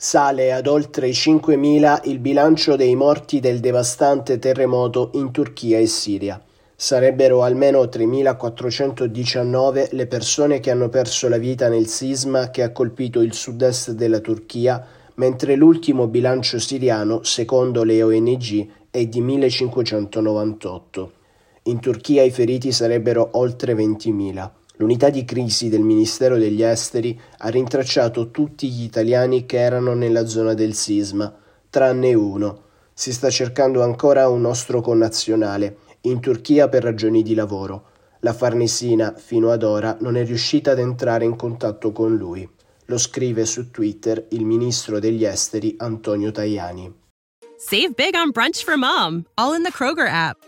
Sale ad oltre 5.000 il bilancio dei morti del devastante terremoto in Turchia e Siria. Sarebbero almeno 3.419 le persone che hanno perso la vita nel sisma che ha colpito il sud-est della Turchia, mentre l'ultimo bilancio siriano, secondo le ONG, è di 1.598. In Turchia i feriti sarebbero oltre 20.000. L'unità di crisi del Ministero degli Esteri ha rintracciato tutti gli italiani che erano nella zona del sisma, tranne uno. Si sta cercando ancora un nostro connazionale, in Turchia per ragioni di lavoro. La Farnesina, fino ad ora, non è riuscita ad entrare in contatto con lui. Lo scrive su Twitter il ministro degli esteri Antonio Tajani. Save big on brunch for mom, all in the Kroger app.